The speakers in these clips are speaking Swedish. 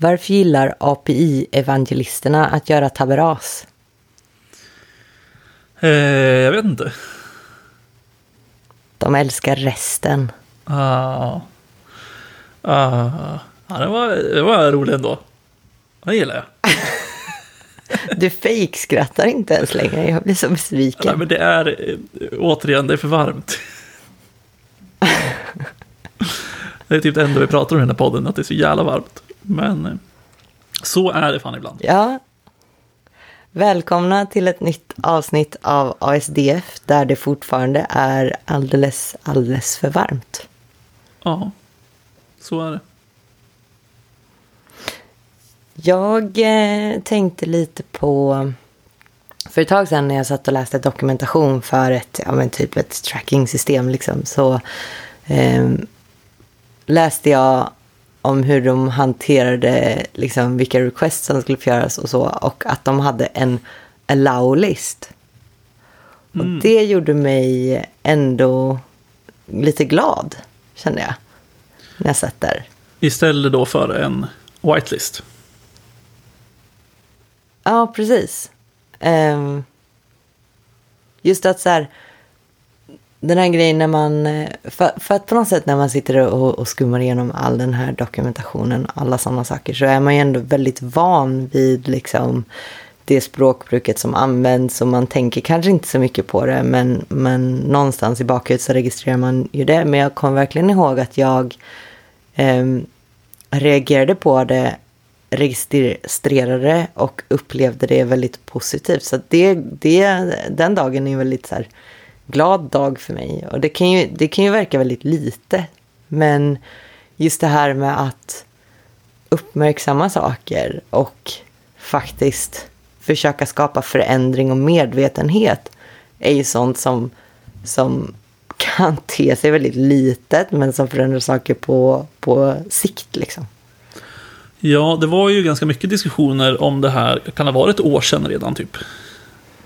Varför gillar API-evangelisterna att göra taberas? Eh, jag vet inte. De älskar resten. Ah. Ah. Ja, det var, det var roligt ändå. Det gillar jag. Du fejkskrattar inte ens längre, jag blir så besviken. Nej, men det är, eh, återigen, det är för varmt. det är typ det enda vi pratar om i den här podden, att det är så jävla varmt. Men eh, så är det fan ibland. Ja. Välkomna till ett nytt avsnitt av ASDF där det fortfarande är alldeles, alldeles för varmt. Ja, så är det. Jag eh, tänkte lite på... För ett tag sedan när jag satt och läste dokumentation för ett, ja, men typ ett tracking-system liksom, så eh, läste jag om hur de hanterade liksom, vilka requests som skulle få göras och så. Och att de hade en allow-list. Mm. Och det gjorde mig ändå lite glad, kände jag. När jag satt där. Istället då för en whitelist. Ja, precis. Ehm, just att så här, den här grejen när man, eh, för, för att på något sätt när man sitter och, och skummar igenom all den här dokumentationen, alla sådana saker, så är man ju ändå väldigt van vid liksom det språkbruket som används och man tänker kanske inte så mycket på det, men, men någonstans i bakhuvudet så registrerar man ju det. Men jag kommer verkligen ihåg att jag eh, reagerade på det registrerade och upplevde det väldigt positivt. Så det, det, den dagen är väldigt så här, glad dag för mig. Och det kan, ju, det kan ju verka väldigt lite. Men just det här med att uppmärksamma saker och faktiskt försöka skapa förändring och medvetenhet är ju sånt som, som kan te sig väldigt litet men som förändrar saker på, på sikt. Liksom. Ja, det var ju ganska mycket diskussioner om det här, kan det ha varit ett år sedan redan typ?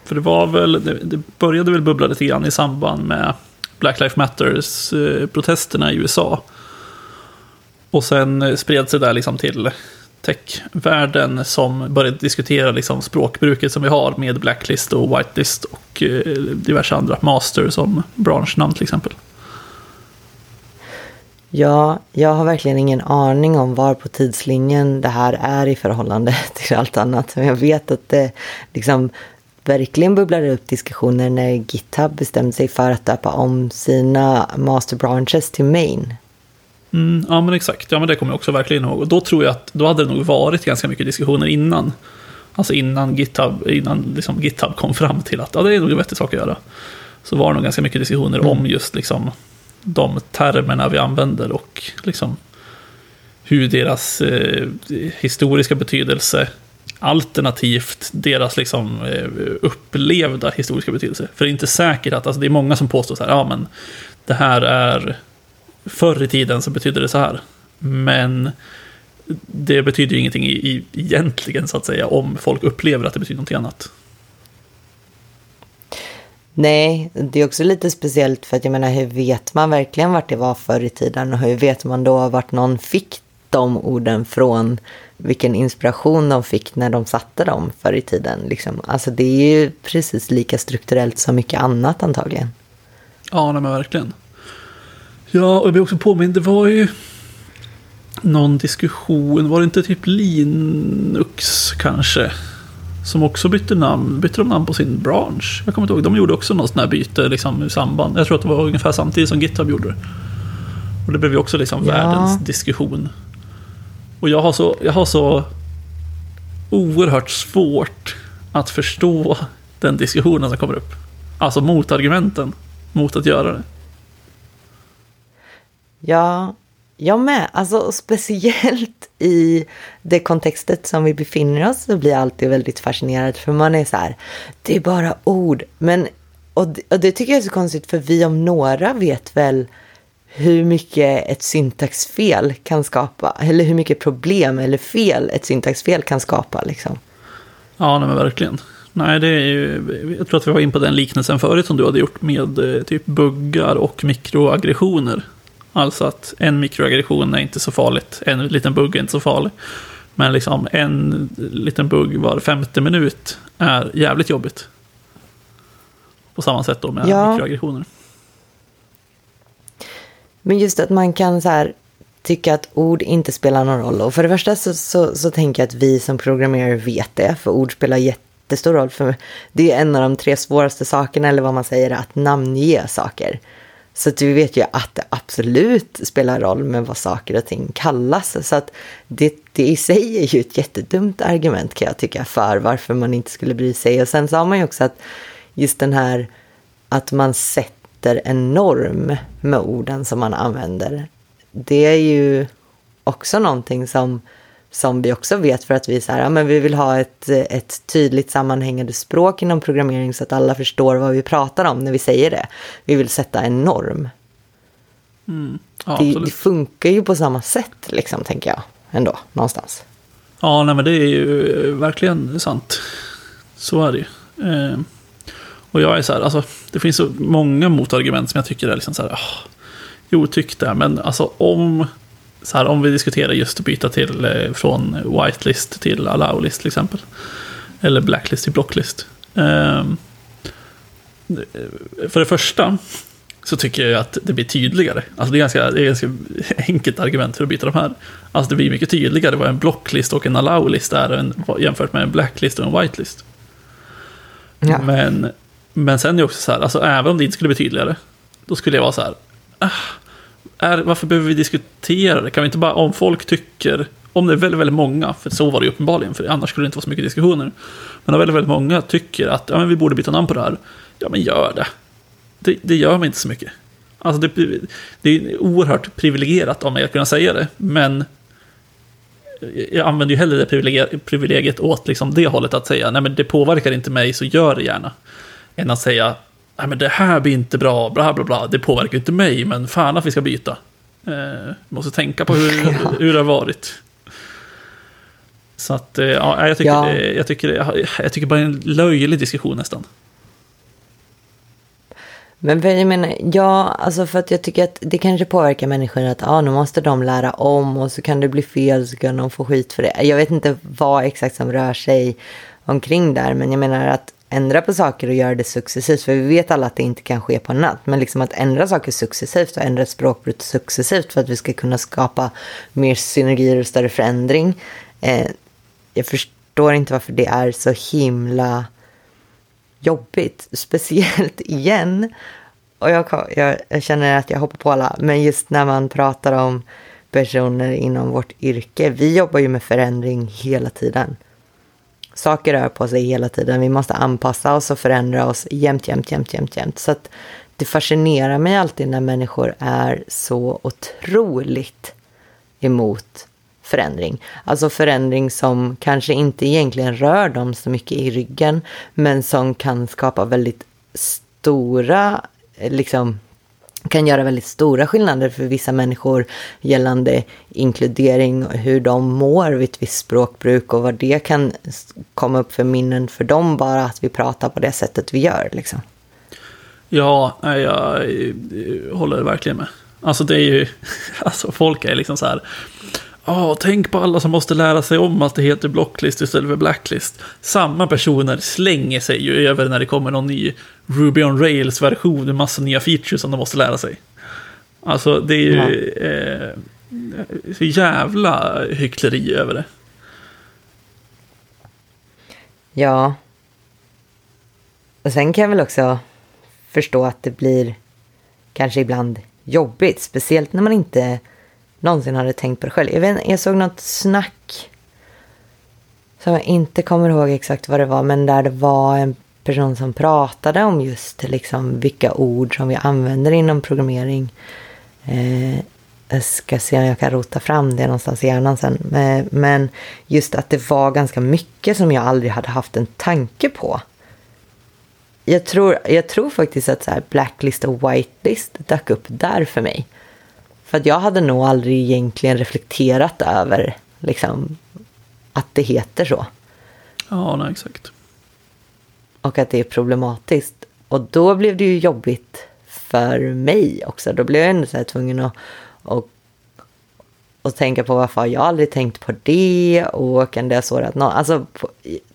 För det var väl, det, började väl bubbla lite grann i samband med Black Lives Matters-protesterna eh, i USA. Och sen eh, spred sig det liksom till techvärlden som började diskutera liksom språkbruket som vi har med blacklist och whitelist och eh, diverse andra master som branschnamn till exempel. Ja, jag har verkligen ingen aning om var på tidslinjen det här är i förhållande till allt annat. Men jag vet att det liksom verkligen bubblade upp diskussioner när GitHub bestämde sig för att döpa om sina master branches till main. Mm, ja men exakt, ja men det kommer jag också verkligen ihåg. Och då tror jag att då hade det nog varit ganska mycket diskussioner innan. Alltså innan GitHub, innan liksom GitHub kom fram till att ja, det är nog en vettig sak att göra. Så var det nog ganska mycket diskussioner mm. om just liksom de termerna vi använder och liksom hur deras eh, historiska betydelse alternativt deras liksom eh, upplevda historiska betydelse. För det är inte säkert att, alltså det är många som påstår så här, ja men det här är förr i tiden så betydde det så här. Men det betyder ju ingenting i, i, egentligen så att säga om folk upplever att det betyder någonting annat. Nej, det är också lite speciellt för att jag menar hur vet man verkligen vart det var förr i tiden och hur vet man då vart någon fick de orden från vilken inspiration de fick när de satte dem förr i tiden. Liksom. Alltså det är ju precis lika strukturellt som mycket annat antagligen. Ja, nej, men verkligen. Ja, och jag blir också påmind, det var ju någon diskussion, var det inte typ Linux kanske? Som också bytte namn, bytte de namn på sin bransch? Jag kommer inte ihåg, de gjorde också något sånt här byte liksom, i samband. Jag tror att det var ungefär samtidigt som GitHub gjorde det. Och det blev ju också liksom ja. världens diskussion. Och jag har, så, jag har så oerhört svårt att förstå den diskussionen som kommer upp. Alltså motargumenten mot att göra det. Ja, jag med. Alltså speciellt i det kontextet som vi befinner oss så blir jag alltid väldigt fascinerad. För man är så här, det är bara ord. Men, och det, och det tycker jag är så konstigt för vi om några vet väl hur mycket ett syntaxfel kan skapa. Eller hur mycket problem eller fel ett syntaxfel kan skapa. Liksom. Ja, nej, men verkligen. Nej, det är ju, jag tror att vi var in på den liknelsen förut som du hade gjort med eh, typ buggar och mikroaggressioner. Alltså att en mikroaggression är inte så farligt, en liten bugg är inte så farlig. Men liksom en liten bugg var femte minut är jävligt jobbigt. På samma sätt då med Ja. mikroaggressioner. Men just att man kan så här, tycka att ord inte spelar någon roll. Och för det första så, så, så tänker jag att vi som programmerare vet det. För ord spelar jättestor roll. För det är en av de tre svåraste sakerna, eller vad man säger, att namnge saker. Så att vi vet ju att det absolut spelar roll med vad saker och ting kallas. Så att det, det i sig är ju ett jättedumt argument kan jag tycka för varför man inte skulle bry sig. Och sen sa man ju också att just den här att man sätter en norm med orden som man använder. Det är ju också någonting som, som vi också vet för att vi, så här, ja, men vi vill ha ett, ett tydligt sammanhängande språk inom programmering så att alla förstår vad vi pratar om när vi säger det. Vi vill sätta en norm. Ja, det, det funkar ju på samma sätt, liksom, tänker jag. Ändå, någonstans. Ja, nej, men det är ju verkligen sant. Så är det ju. Eh, och jag är så här, alltså, det finns så många motargument som jag tycker är liksom så här, oh, jo, tyck det, men alltså om, så här, om vi diskuterar just att byta till, eh, från whitelist till allowlist till exempel. Eller blacklist till blocklist. Eh, för det första så tycker jag att det blir tydligare. Alltså det är ganska, det är ganska enkelt argument för att byta de här. Alltså det blir mycket tydligare vad en blocklist och en allowlist är än, jämfört med en blacklist och en whitelist. Ja. Men, men sen är det också så här, alltså även om det inte skulle bli tydligare, då skulle jag vara så här, ah, är, varför behöver vi diskutera det? Kan vi inte bara, om folk tycker, om det är väldigt, väldigt många, för så var det ju uppenbarligen, för annars skulle det inte vara så mycket diskussioner. Men om väldigt, väldigt många tycker att ja, men vi borde byta namn på det här, ja men gör det. Det, det gör mig inte så mycket. Alltså det, det är oerhört privilegierat av mig att kunna säga det, men jag använder ju hellre det privilegiet, privilegiet åt liksom det hållet att säga nej men det påverkar inte mig så gör det gärna. Än att säga nej men det här blir inte bra, bla bla bla, det påverkar inte mig men fan att vi ska byta. Eh, måste tänka på hur, Ja. hur det har varit. Så att, eh, ja, jag tycker, Ja. Jag, tycker, det- jag tycker bara det är en löjlig diskussion nästan. Men jag menar, ja, alltså för att jag tycker att det kanske påverkar människor att ah, nu måste de lära om och så kan det bli fel så kan de få skit för det. Jag vet inte vad exakt som rör sig omkring där, men jag menar att ändra på saker och göra det successivt, för vi vet alla att det inte kan ske på en natt, men liksom att ändra saker successivt och ändra språkbruk successivt för att vi ska kunna skapa mer synergier och större förändring. Eh, jag förstår inte varför det är så himla jobbigt, speciellt igen. Och jag, jag, jag känner att jag hoppar på alla, men just när man pratar om personer inom vårt yrke, vi jobbar ju med förändring hela tiden. Saker rör på sig hela tiden, vi måste anpassa oss och förändra oss jämt, jämt, jämt, jämt, jämt. Så att det fascinerar mig alltid när människor är så otroligt emot förändring. Alltså förändring som kanske inte egentligen rör dem så mycket i ryggen, men som kan skapa väldigt stora, liksom, kan göra väldigt stora skillnader för vissa människor gällande inkludering och hur de mår vid ett visst språkbruk och vad det kan komma upp för minnen för dem bara att vi pratar på det sättet vi gör. Liksom. Ja, jag, jag håller verkligen med. Alltså det är ju, alltså folk är liksom så här. Ja, tänk på alla som måste lära sig om att det heter blocklist istället för blacklist. Samma personer slänger sig ju över när det kommer någon ny Ruby on Rails-version med massa nya features som de måste lära sig. Alltså det är ju eh, så jävla hyckleri över det. Ja. Och sen kan jag väl också förstå att det blir kanske ibland jobbigt. Speciellt när man inte någonsin hade tänkt på det själv. Jag, vet, jag såg något snack som jag inte kommer ihåg exakt vad det var. Men där det var en person som pratade om just liksom vilka ord som vi använder inom programmering. Eh, jag ska se om jag kan rota fram det någonstans i hjärnan sen. Eh, Men just att det var ganska mycket som jag aldrig hade haft en tanke på. Jag tror, jag tror faktiskt att så här blacklist och whitelist dök upp där för mig. För att jag hade nog aldrig egentligen reflekterat över liksom, att det heter så. Ja, nej, exakt. och att det är problematiskt. Och då blev det ju jobbigt för mig också. Då blev jag ändå så här tvungen att, att och tänka på varför jag aldrig tänkt på det och kan det ha sårat någon? Alltså,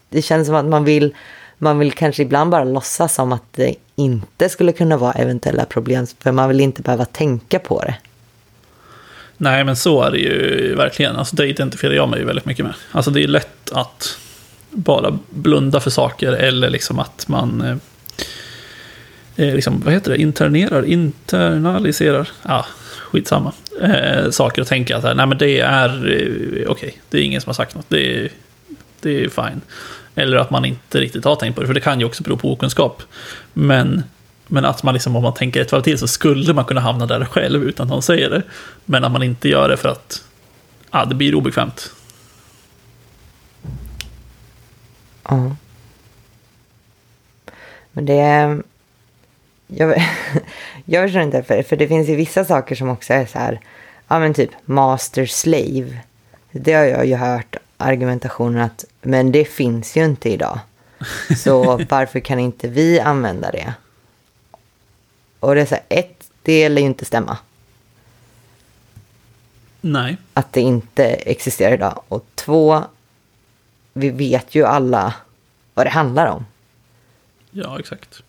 det känns som att man vill, man vill kanske ibland bara låtsas som att det inte skulle kunna vara eventuella problem, för man vill inte behöva tänka på det. Nej, men så är det ju verkligen. Alltså, det identifierar jag mig väldigt mycket med. Alltså, det är lätt att bara blunda för saker eller liksom att man eh, eh liksom, vad heter det, internerar, internaliserar, ja, skitsamma, eh, saker och tänka att eh, nej men det är eh, okej, okay, det är ingen som har sagt något, det är, det är fine. Eller att man inte riktigt har tänkt på det, för det kan ju också bero på okunskap. Men, men att man liksom, om man tänker ett varv till så skulle man kunna hamna där själv utan att någon säger det. Men att man inte gör det för att ja, det blir obekvämt. Ja. Men det är... Jag, jag förstår inte, för, för det finns ju vissa saker som också är så här, ja men typ master slave. Det har jag ju hört argumentationen att, men det finns ju inte idag. Så varför kan inte vi använda det? Och det är så här, ett, det lär ju inte stämma. Nej. Att det inte existerar idag. Och två, vi vet ju alla vad det handlar om. Ja, exakt.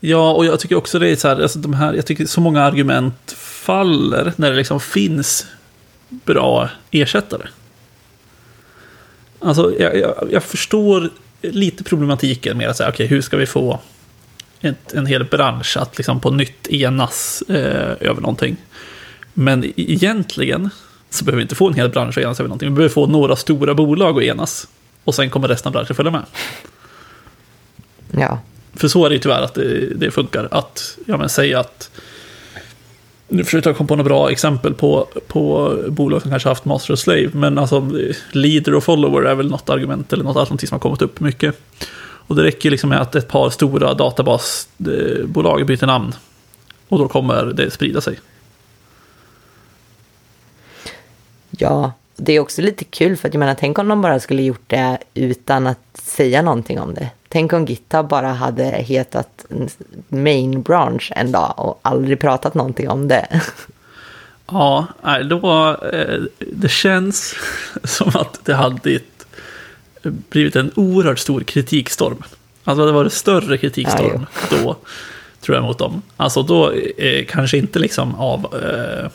Ja, och jag tycker också det är så här, alltså de här, jag tycker så många argument faller när det liksom finns bra ersättare. Alltså, jag, jag, jag förstår lite problematiken med att säga, okej, okay, hur ska vi få ett, en hel bransch att liksom på nytt enas eh, över någonting? Men egentligen så behöver vi inte få en hel bransch att enas över någonting. Vi behöver få några stora bolag att enas. Och sen kommer resten av branschen följa med. Ja. För så är det ju tyvärr att det, det funkar. Att ja, men, säga att... Nu försöker jag komma på några bra exempel på, på bolag som kanske haft master och slave. Men alltså leader och follower är väl något argument eller något alternativ som har kommit upp mycket. Och det räcker liksom med att ett par stora databasbolag byter namn. Och då kommer det sprida sig. Ja, det är också lite kul för att jag menar, tänk om de bara skulle gjort det utan att säga någonting om det. Tänk om GitHub bara hade hetat main branch en dag och aldrig pratat någonting om det. Ja, då, eh, det känns som att det hade blivit en oerhört stor kritikstorm. Alltså det var det större kritikstorm ja, då, tror jag, mot dem. Alltså då eh, kanske inte liksom av eh,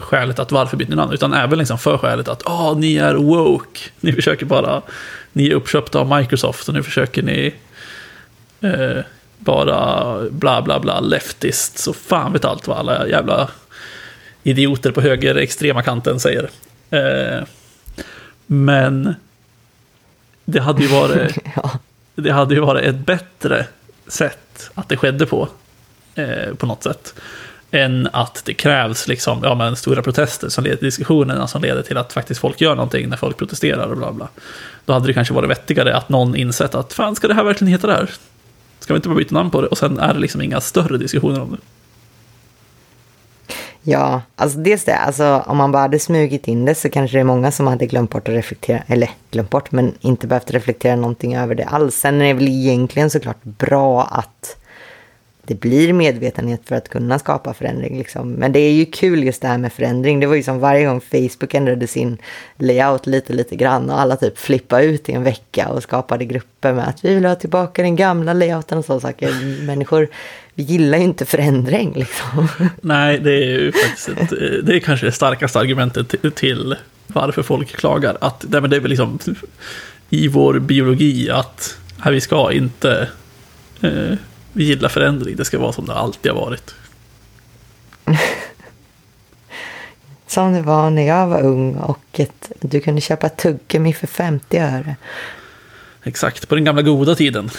skälet att varför byter ni namn, utan även liksom för skälet att ah, ni är woke. Ni försöker bara, ni är uppköpta av Microsoft och nu försöker ni eh, bara bla bla bla leftist. Så fan vet allt vad alla jävla idioter på höger extrema kanten säger. Eh, men det hade ju varit, ja. det hade ju varit ett bättre sätt att det skedde på. Eh, på något sätt än att det krävs liksom, ja, men stora protester som leder till diskussionerna som leder till att faktiskt folk gör någonting när folk protesterar och bla bla. Då hade det kanske varit vettigare att någon insett att fan, ska det här verkligen heta det här? Ska vi inte bara byta namn på det? Och sen är det liksom inga större diskussioner om det. Ja, alltså dels det, alltså om man bara hade smugit in det så kanske det är många som hade glömt bort att reflektera, eller glömt bort, men inte behövt reflektera någonting över det alls. Sen är det väl egentligen såklart bra att det blir medvetenhet för att kunna skapa förändring. Liksom. Men det är ju kul just det här med förändring. Det var ju som varje gång Facebook ändrade sin layout lite, lite grann och alla typ flippade ut i en vecka och skapade grupper med att vi vill ha tillbaka den gamla layouten och sådana saker. Människor, vi gillar ju inte förändring liksom. Nej, det är ju faktiskt ett, det är kanske det starkaste argumentet till varför folk klagar. Att det är väl liksom i vår biologi att här vi ska inte eh, vi gillar förändring, det ska vara som det alltid har varit. som det var när jag var ung och ett, du kunde köpa tuggummi för 50 öre. Exakt, på den gamla goda tiden.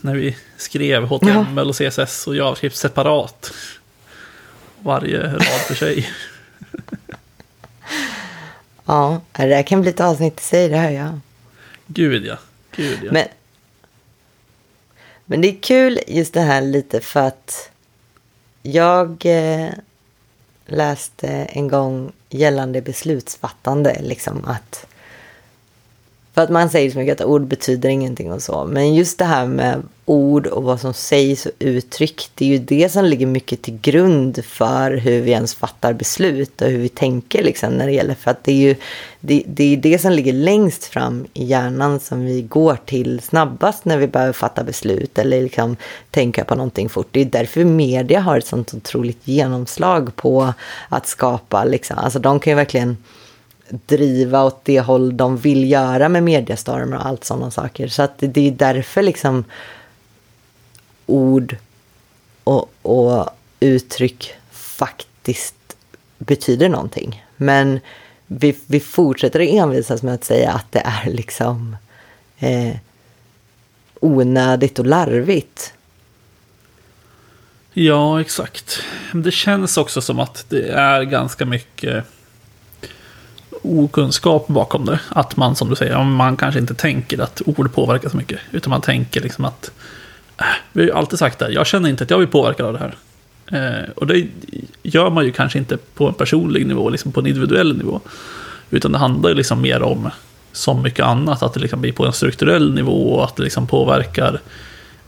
När vi skrev HTML och CSS och JavaScript separat. Varje rad för sig. ja, det där kan bli ett avsnitt i sig, det hör jag. Gud ja. Gud, ja. Men men det är kul just det här lite för att jag eh, läste en gång gällande beslutsfattande, liksom att för att man säger så mycket att ord betyder ingenting och så. Men just det här med ord och vad som sägs och uttryck. Det är ju det som ligger mycket till grund för hur vi ens fattar beslut och hur vi tänker liksom när det gäller. För att det är ju det, det, är det som ligger längst fram i hjärnan som vi går till snabbast när vi behöver fatta beslut eller liksom tänka på någonting fort. Det är därför media har ett sånt otroligt genomslag på att skapa, liksom, alltså de kan ju verkligen driva åt det håll de vill göra med mediestormar och allt sådana saker. Så att det är därför liksom ord och, och uttryck faktiskt betyder någonting. Men vi, vi fortsätter att envisas med att säga att det är liksom eh, onödigt och larvigt. Ja, exakt. Det känns också som att det är ganska mycket okunskap bakom det. Att man, som du säger, man kanske inte tänker att ord påverkar så mycket. Utan man tänker liksom att, äh, vi har ju alltid sagt det, jag känner inte att jag blir påverkad av det här. Eh, och det gör man ju kanske inte på en personlig nivå, liksom på en individuell nivå. Utan det handlar ju liksom mer om, som mycket annat, att det liksom blir på en strukturell nivå och att det liksom påverkar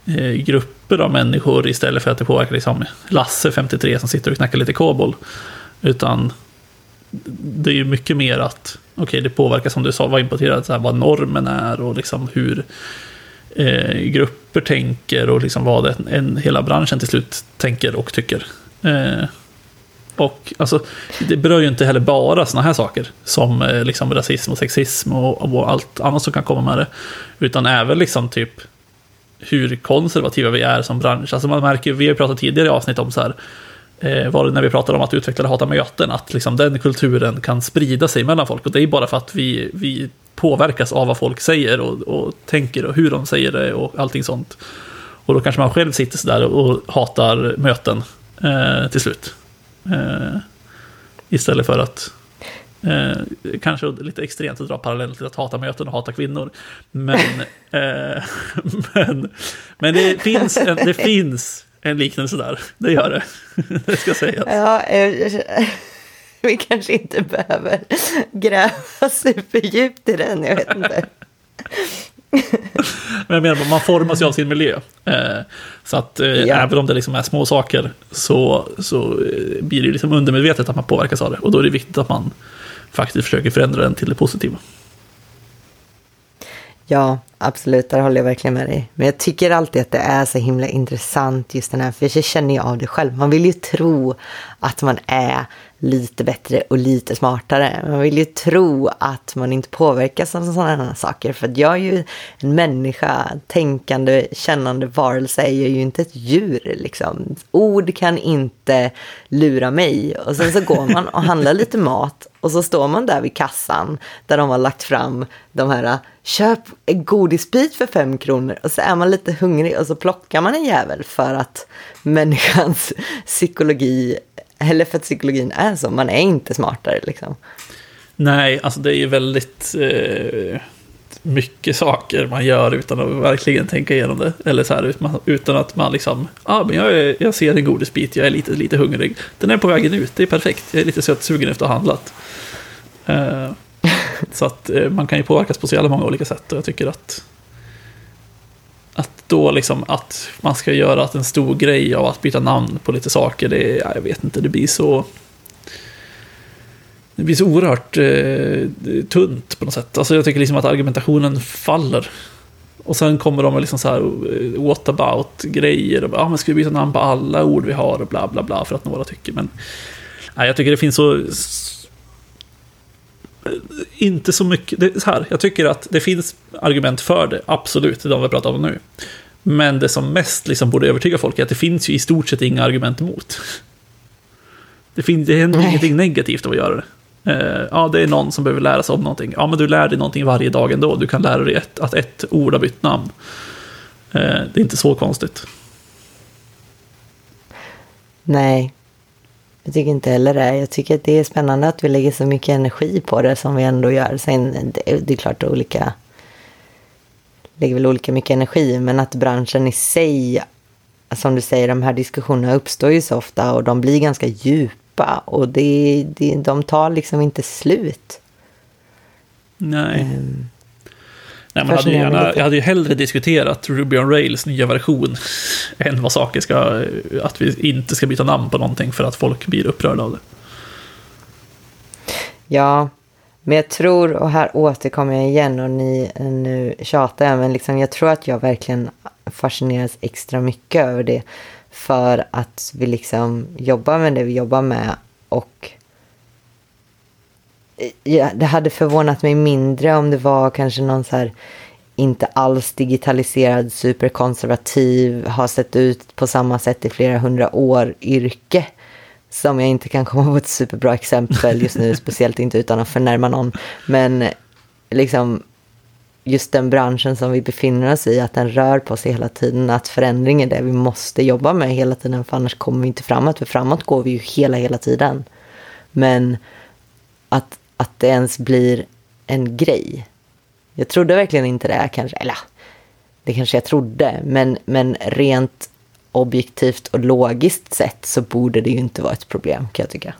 eh, grupper av människor istället för att det påverkar liksom Lasse, 53, som sitter och knackar lite kobol. Utan det är ju mycket mer att, okej, okay, det påverkar som du sa, vad importerat, så här, vad normen är och liksom hur eh, grupper tänker och liksom vad en, en, hela branschen till slut tänker och tycker. Eh, och alltså, det berör ju inte heller bara sådana här saker som eh, liksom rasism och sexism och, och, allt annat som kan komma med det. Utan även liksom typ hur konservativa vi är som bransch. Alltså man märker, vi har pratat tidigare i avsnitt om så här, Eh, var det när vi pratade om att utveckla hatar hata möten, att liksom den kulturen kan sprida sig mellan folk. Och det är bara för att vi, vi påverkas av vad folk säger och, och tänker och hur de säger det och allting sånt. Och då kanske man själv sitter sådär och hatar möten eh, till slut. Eh, istället för att Eh, kanske lite extremt att dra parallell till att hata möten och hata kvinnor. Men, eh, men, men det, finns en, det finns en liknelse där. Det gör det. det ska sägas. Ja, eh, vi kanske inte behöver gräva superdjupt i den. Jag vet inte. Men jag menar, man formas ju av sin miljö. Eh, så att eh, ja. även om det liksom är små saker så, så blir det liksom undermedvetet att man påverkas av det. Och då är det viktigt att man faktiskt försöker förändra den till det positiva. Ja, absolut, där håller jag verkligen med dig. Men jag tycker alltid att det är så himla intressant just den här, för jag känner ju av det själv. Man vill ju tro att man är lite bättre och lite smartare. Man vill ju tro att man inte påverkas av sådana saker. För jag är ju en människa, tänkande, kännande varelse. Jag är ju inte ett djur liksom. Ord kan inte lura mig. Och sen så går man och handlar lite mat. Och så står man där vid kassan där de har lagt fram de här köp god godisbit för fem kronor. Och så är man lite hungrig och så plockar man en jävel för att människans psykologi eller för att psykologin är så, man är inte smartare liksom. Nej, alltså det är ju väldigt eh, mycket saker man gör utan att verkligen tänka igenom det. Eller så här, utan att man liksom, ja ah, men jag, jag ser en godisbit, jag är lite, lite hungrig. Den är på vägen ut, det är perfekt, jag är lite sötsugen efter att ha handlat. Eh, så att eh, man kan ju påverkas på så jävla många olika sätt och jag tycker att att då liksom att man ska göra en stor grej av att byta namn på lite saker, det, är... jag vet inte, det blir så... Det blir så oerhört eh, tunt på något sätt. Alltså jag tycker liksom att argumentationen faller. Och sen kommer de med liksom så här eh, what about-grejer. Och ja, ah, men ska vi byta namn på alla ord vi har och bla bla bla för att några tycker. Men nej, jag tycker det finns så inte så mycket, det, så här, jag tycker att det finns argument för det, absolut, det de vi pratar om nu. Men det som mest liksom borde övertyga folk är att det finns ju i stort sett inga argument emot. Det, finns, det händer Nej. ingenting negativt av att göra det. Uh, ja, det är någon som behöver lära sig om någonting. Ja, men du lär dig någonting varje dag ändå. Du kan lära dig ett, att ett ord har bytt namn. Uh, det är inte så konstigt. Nej, jag tycker inte heller det. Jag tycker att det är spännande att vi lägger så mycket energi på det som vi ändå gör. Sen, det, det är klart olika lägger väl olika mycket energi, men att branschen i sig, som du säger, de här diskussionerna uppstår ju så ofta och de blir ganska djupa och det, det, de tar liksom inte slut. Nej. Um. Nej, man hade gärna, jag hade ju hellre diskuterat Ruby on Rails nya version än vad saker ska, att vi inte ska byta namn på någonting för att folk blir upprörda av det. Ja, men jag tror, och här återkommer jag igen och ni nu tjatar jag, men liksom, jag tror att jag verkligen fascineras extra mycket över det. För att vi liksom jobbar med det vi jobbar med och ja, det hade förvånat mig mindre om det var kanske någon så här inte alls digitaliserad, superkonservativ, har sett ut på samma sätt i flera hundra år yrke. Som jag inte kan komma på ett superbra exempel just nu, speciellt inte utan att förnärma någon. Men liksom just den branschen som vi befinner oss i, att den rör på sig hela tiden, att förändring är det vi måste jobba med hela tiden, för annars kommer vi inte framåt, för framåt går vi ju hela, hela tiden. Men att, att det ens blir en grej. Jag trodde verkligen inte det, kanske, eller det kanske jag trodde, men, men rent objektivt och logiskt sett så borde det ju inte vara ett problem, kan jag tycka.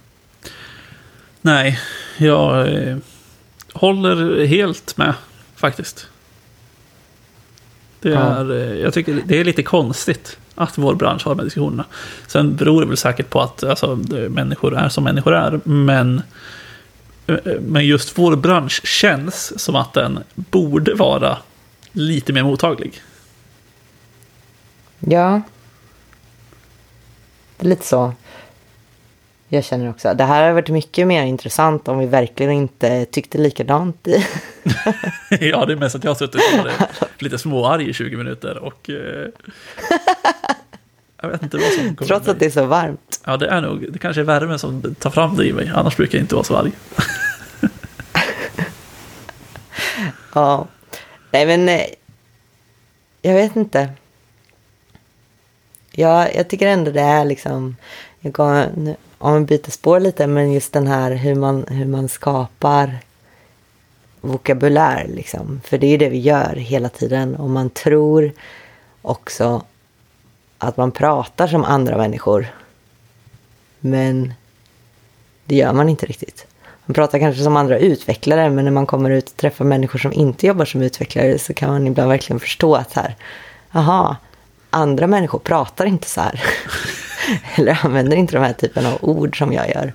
Nej, jag eh, håller helt med faktiskt. Det är, ja. Eh, jag tycker det är lite konstigt att vår bransch har de här diskussionerna. Sen beror det väl säkert på att alltså, människor är som människor är, men, men just vår bransch känns som att den borde vara lite mer mottaglig. Ja. Det är lite så. Jag känner också. Det här har varit mycket mer intressant om vi verkligen inte tyckte likadant. Ja, det är mest att jag har suttit och varit lite småarg i 20 minuter och... Eh, jag vet inte vad som kommer Trots att det är så varmt. Ja, det är nog. Det kanske är värmen som tar fram det i mig. Annars brukar jag inte vara så arg. ja. Nej, men... Eh, jag vet inte. Ja, jag tycker ändå det är liksom... Jag går, om vi byter spår lite, men just den här hur man, hur man skapar vokabulär. Liksom. För det är ju det vi gör hela tiden. Och man tror också att man pratar som andra människor. Men det gör man inte riktigt. Man pratar kanske som andra utvecklare, men när man kommer ut och träffar människor som inte jobbar som utvecklare så kan man ibland verkligen förstå att här, aha, andra människor pratar inte så här. Eller använder inte de här typen av ord som jag gör.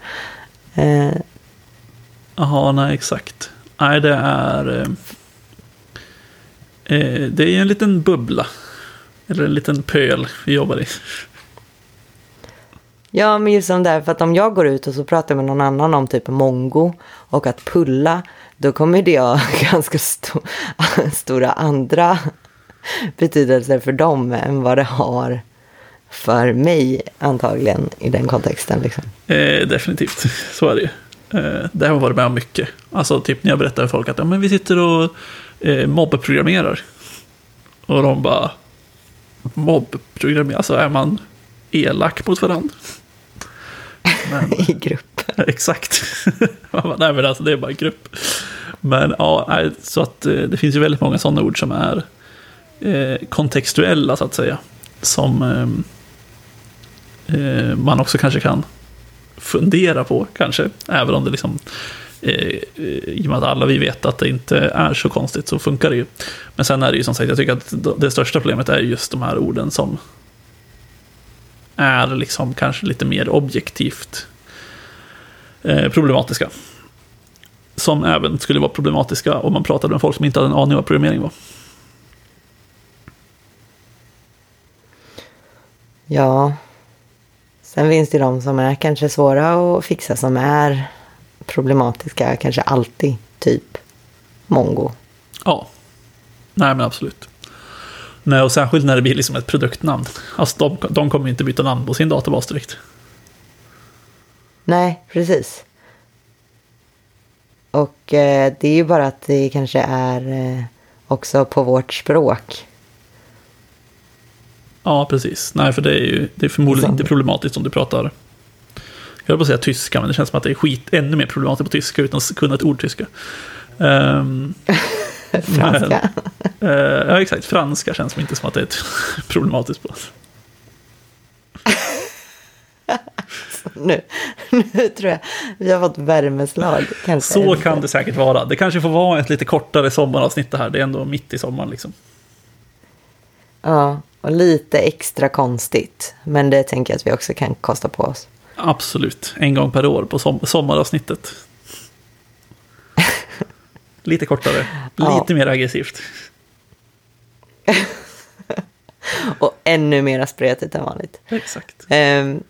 Jaha, eh. nej exakt. Nej, det är... Eh, eh, det är en liten bubbla. Eller en liten pöl vi jobbar i. Ja, men just som där, för att om jag går ut och så pratar med någon annan om typ mongo och att pulla, då kommer det ha ganska sto stora andra betydelser för dem än vad det har för mig antagligen i den kontexten. Liksom. Eh, definitivt, så är det ju. Eh, det har varit med om mycket. Alltså typ när jag berättar för folk att ja, men vi sitter och eh, mobbprogrammerar. Och de bara, mobbprogrammerar, alltså är man elak mot varandra? Men, I grupp. Exakt. Nej men alltså det är bara grupp. Men ja, så att eh, det finns ju väldigt många sådana ord som är eh, kontextuella så att säga. Som ehm, eh, man också kanske kan fundera på kanske. Även om det liksom, eh, i och med att alla vi vet att det inte är så konstigt så funkar det ju. Men sen är det ju som sagt, jag tycker att det största problemet är just de här orden som är liksom kanske lite mer objektivt eh, problematiska. Som även skulle vara problematiska om man pratade med folk som inte hade en aning om vad programmering var. Ja, Sen finns det de som är kanske svåra att fixa som är problematiska, kanske alltid, typ mongo. Ja, nej men absolut. Nej, och särskilt när det blir liksom ett produktnamn. Alltså de, de kommer inte byta namn på sin databas direkt. Nej, precis. Och eh, det är ju bara att det kanske är eh, också på vårt språk. Ja, precis. Nej, för det är ju det är förmodligen inte problematiskt om du pratar... Jag höll på att säga tyska, men det känns som att det är skit ännu mer problematiskt på tyska utan att kunna ett ord tyska. Um, franska. Men, uh, ja, exakt. Franska känns inte som att det är ett problematiskt på. Alltså, nu, nu tror jag vi har fått värmeslag. Kanske. Så kan det säkert vara. Det kanske får vara ett lite kortare sommaravsnitt det här. Det är ändå mitt i sommaren liksom. Ja, och lite extra konstigt. Men det tänker jag att vi också kan kosta på oss. Absolut, en gång per år på som sommaravsnittet. Lite kortare, Ja. lite mer aggressivt. Och ännu mer spretigt än vanligt. Exakt. Ehm,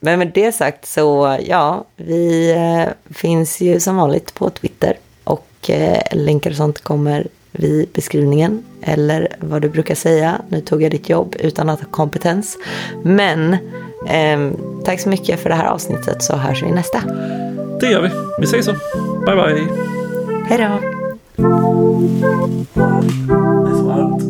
Men med det sagt så, ja, vi eh, finns ju som vanligt på Twitter. Och eh, länkar och sånt kommer vid beskrivningen. Eller vad du brukar säga, nu tog jag ditt jobb utan att ha kompetens. Men ehm, tack så mycket för det här avsnittet så hörs vi nästa. Det gör vi. Vi säger så. Bye bye. Hej då! Det är så varmt.